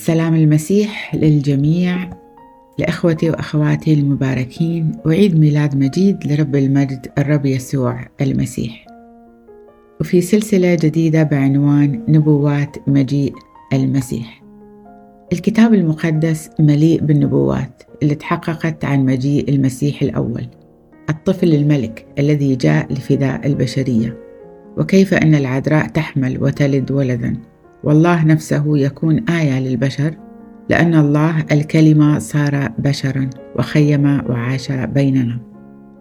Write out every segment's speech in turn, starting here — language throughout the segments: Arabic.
سلام المسيح للجميع لإخوتي وأخواتي المباركين. وعيد ميلاد مجيد لرب المجد الرب يسوع المسيح. وفي سلسلة جديدة بعنوان نبوات مجيء المسيح. الكتاب المقدس مليء بالنبوات اللي تحققت عن مجيء المسيح الأول الطفل الملك الذي جاء لفداء البشرية. وكيف أن العذراء تحمل وتلد ولدا. والله نفسه يكون آية للبشر لأن الله الكلمة صار بشرا وخيم وعاش بيننا.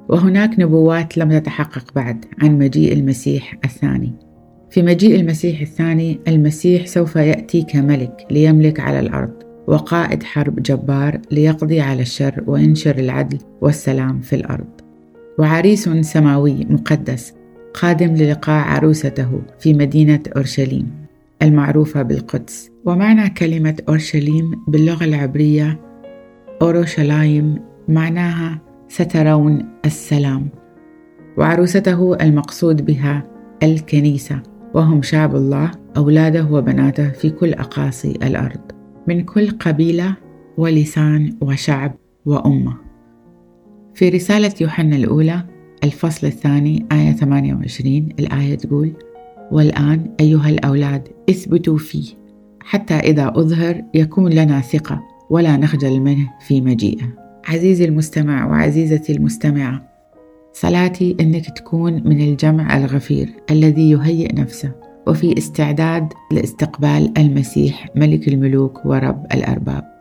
وهناك نبوات لم تتحقق بعد عن مجيء المسيح الثاني. في مجيء المسيح الثاني المسيح سوف يأتي كملك ليملك على الأرض وقائد حرب جبار ليقضي على الشر وينشر العدل والسلام في الأرض. وعريس سماوي مقدس قادم للقاء عروسته في مدينة أورشليم. المعروفة بالقدس. ومعنى كلمة أورشليم باللغة العبرية أوروشلايم معناها سترون السلام وعروسته المقصود بها الكنيسة وهم شعب الله أولاده وبناته في كل أقاصي الأرض من كل قبيلة ولسان وشعب وأمة. في رسالة يوحنا الأولى الفصل الثاني آية 28 الآية تقول والآن أيها الأولاد اثبتوا فيه. حتى إذا أظهر يكون لنا ثقة ولا نخجل منه في مجيئه. عزيزي المستمع وعزيزتي المستمعة صلاتي أنك تكون من الجمع الغفير الذي يهيئ نفسه وفي استعداد لاستقبال المسيح ملك الملوك ورب الأرباب.